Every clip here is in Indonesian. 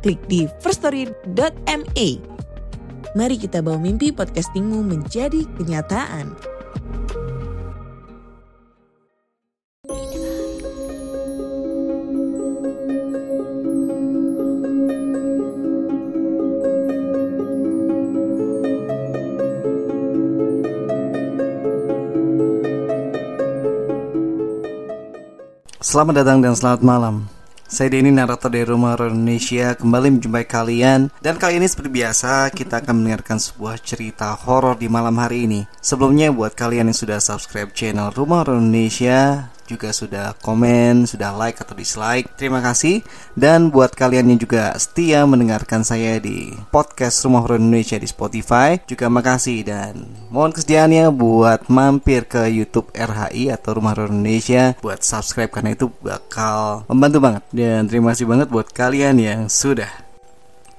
klik di firststory.me. Mari kita bawa mimpi podcastingmu menjadi kenyataan. Selamat datang dan selamat malam. Saya Denny, narator dari Rumah Indonesia, kembali menjumpai kalian. Dan kali ini seperti biasa, kita akan mendengarkan sebuah cerita horor di malam hari ini. Sebelumnya, buat kalian yang sudah subscribe channel Rumah Indonesia, juga sudah komen, sudah like atau dislike. Terima kasih. Dan buat kalian yang juga setia mendengarkan saya di podcast Rumah Horor Indonesia di Spotify, juga makasih dan mohon kesediaannya buat mampir ke YouTube RHI atau Rumah Horor Indonesia buat subscribe karena itu bakal membantu banget. Dan terima kasih banget buat kalian yang sudah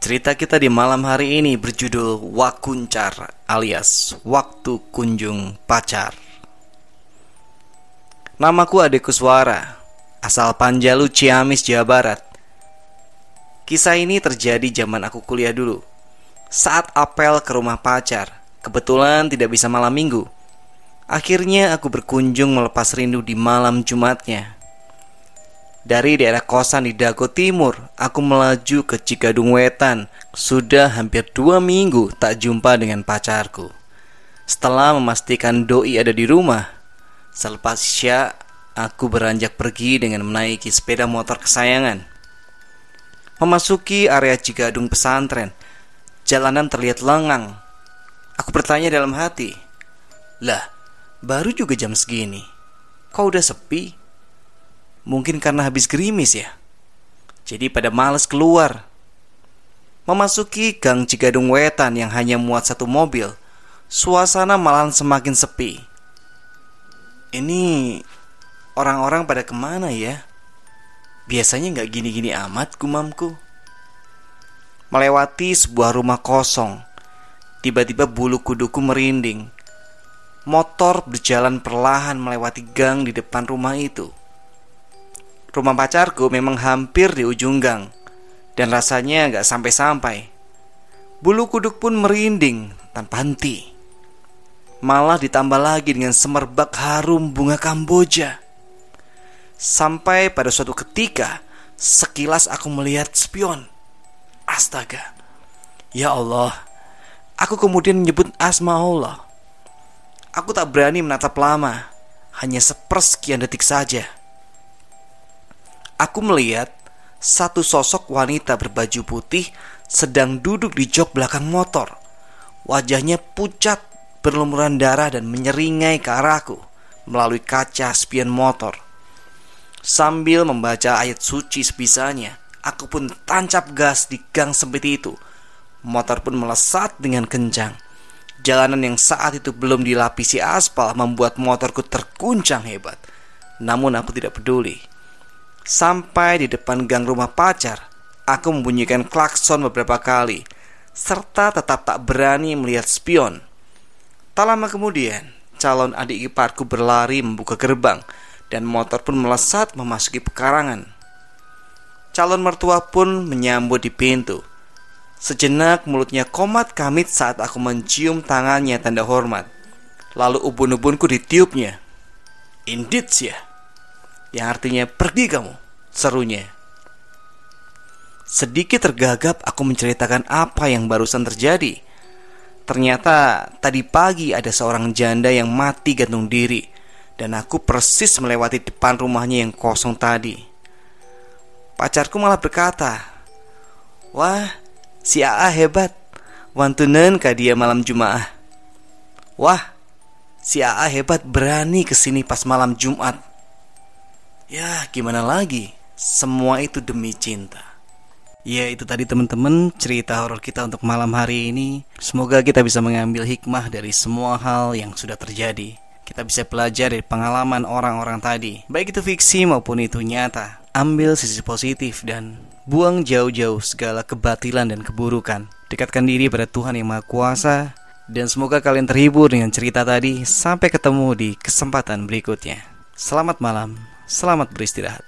Cerita kita di malam hari ini berjudul Wakuncar alias Waktu Kunjung Pacar. Namaku Ade Kuswara, asal Panjalu, Ciamis, Jawa Barat. Kisah ini terjadi zaman aku kuliah dulu. Saat apel ke rumah pacar, kebetulan tidak bisa malam minggu. Akhirnya aku berkunjung melepas rindu di malam Jumatnya. Dari daerah kosan di Dago Timur, aku melaju ke Cikadung Wetan. Sudah hampir dua minggu tak jumpa dengan pacarku. Setelah memastikan doi ada di rumah, Selepas Isya, aku beranjak pergi dengan menaiki sepeda motor kesayangan. Memasuki area Cigadung pesantren, jalanan terlihat lengang. Aku bertanya dalam hati, "Lah, baru juga jam segini. Kok udah sepi?" Mungkin karena habis gerimis ya. Jadi pada males keluar. Memasuki gang Cigadung Wetan yang hanya muat satu mobil, suasana malah semakin sepi. Ini orang-orang pada ke mana ya? Biasanya nggak gini-gini amat gumamku. Melewati sebuah rumah kosong, tiba-tiba bulu kuduku merinding. Motor berjalan perlahan melewati gang di depan rumah itu. Rumah pacarku memang hampir di ujung gang, dan rasanya nggak sampai-sampai. Bulu kuduk pun merinding tanpa henti. Malah ditambah lagi dengan semerbak harum bunga Kamboja. Sampai pada suatu ketika, sekilas aku melihat spion. Astaga. Ya Allah. Aku kemudian menyebut asma Allah. Aku tak berani menatap lama, hanya sepersekian detik saja. Aku melihat satu sosok wanita berbaju putih sedang duduk di jok belakang motor. Wajahnya pucat berlumuran darah dan menyeringai ke arahku melalui kaca spion motor. Sambil membaca ayat suci sebisanya, aku pun tancap gas di gang sempit itu. Motor pun melesat dengan kencang. Jalanan yang saat itu belum dilapisi aspal membuat motorku terguncang hebat. Namun aku tidak peduli. Sampai di depan gang rumah pacar, aku membunyikan klakson beberapa kali, serta tetap tak berani melihat spion. Tak lama kemudian, calon adik iparku berlari membuka gerbang dan motor pun melesat memasuki pekarangan. Calon mertua pun menyambut di pintu. Sejenak mulutnya komat kamit saat aku mencium tangannya tanda hormat. Lalu ubun-ubunku ditiupnya. Indeed ya. Yang artinya pergi kamu, serunya. Sedikit tergagap aku menceritakan apa yang barusan terjadi Ternyata tadi pagi ada seorang janda yang mati gantung diri dan aku persis melewati depan rumahnya yang kosong tadi. Pacarku malah berkata, "Wah, si AA hebat. Wantunen kah dia malam Jumat. Wah, si AA hebat berani ke sini pas malam Jumat. Ya, gimana lagi? Semua itu demi cinta." Ya itu tadi teman-teman cerita horor kita untuk malam hari ini. Semoga kita bisa mengambil hikmah dari semua hal yang sudah terjadi. Kita bisa belajar dari pengalaman orang-orang tadi, baik itu fiksi maupun itu nyata. Ambil sisi positif dan buang jauh-jauh segala kebatilan dan keburukan. Dekatkan diri pada Tuhan yang Maha Kuasa dan semoga kalian terhibur dengan cerita tadi. Sampai ketemu di kesempatan berikutnya. Selamat malam, selamat beristirahat.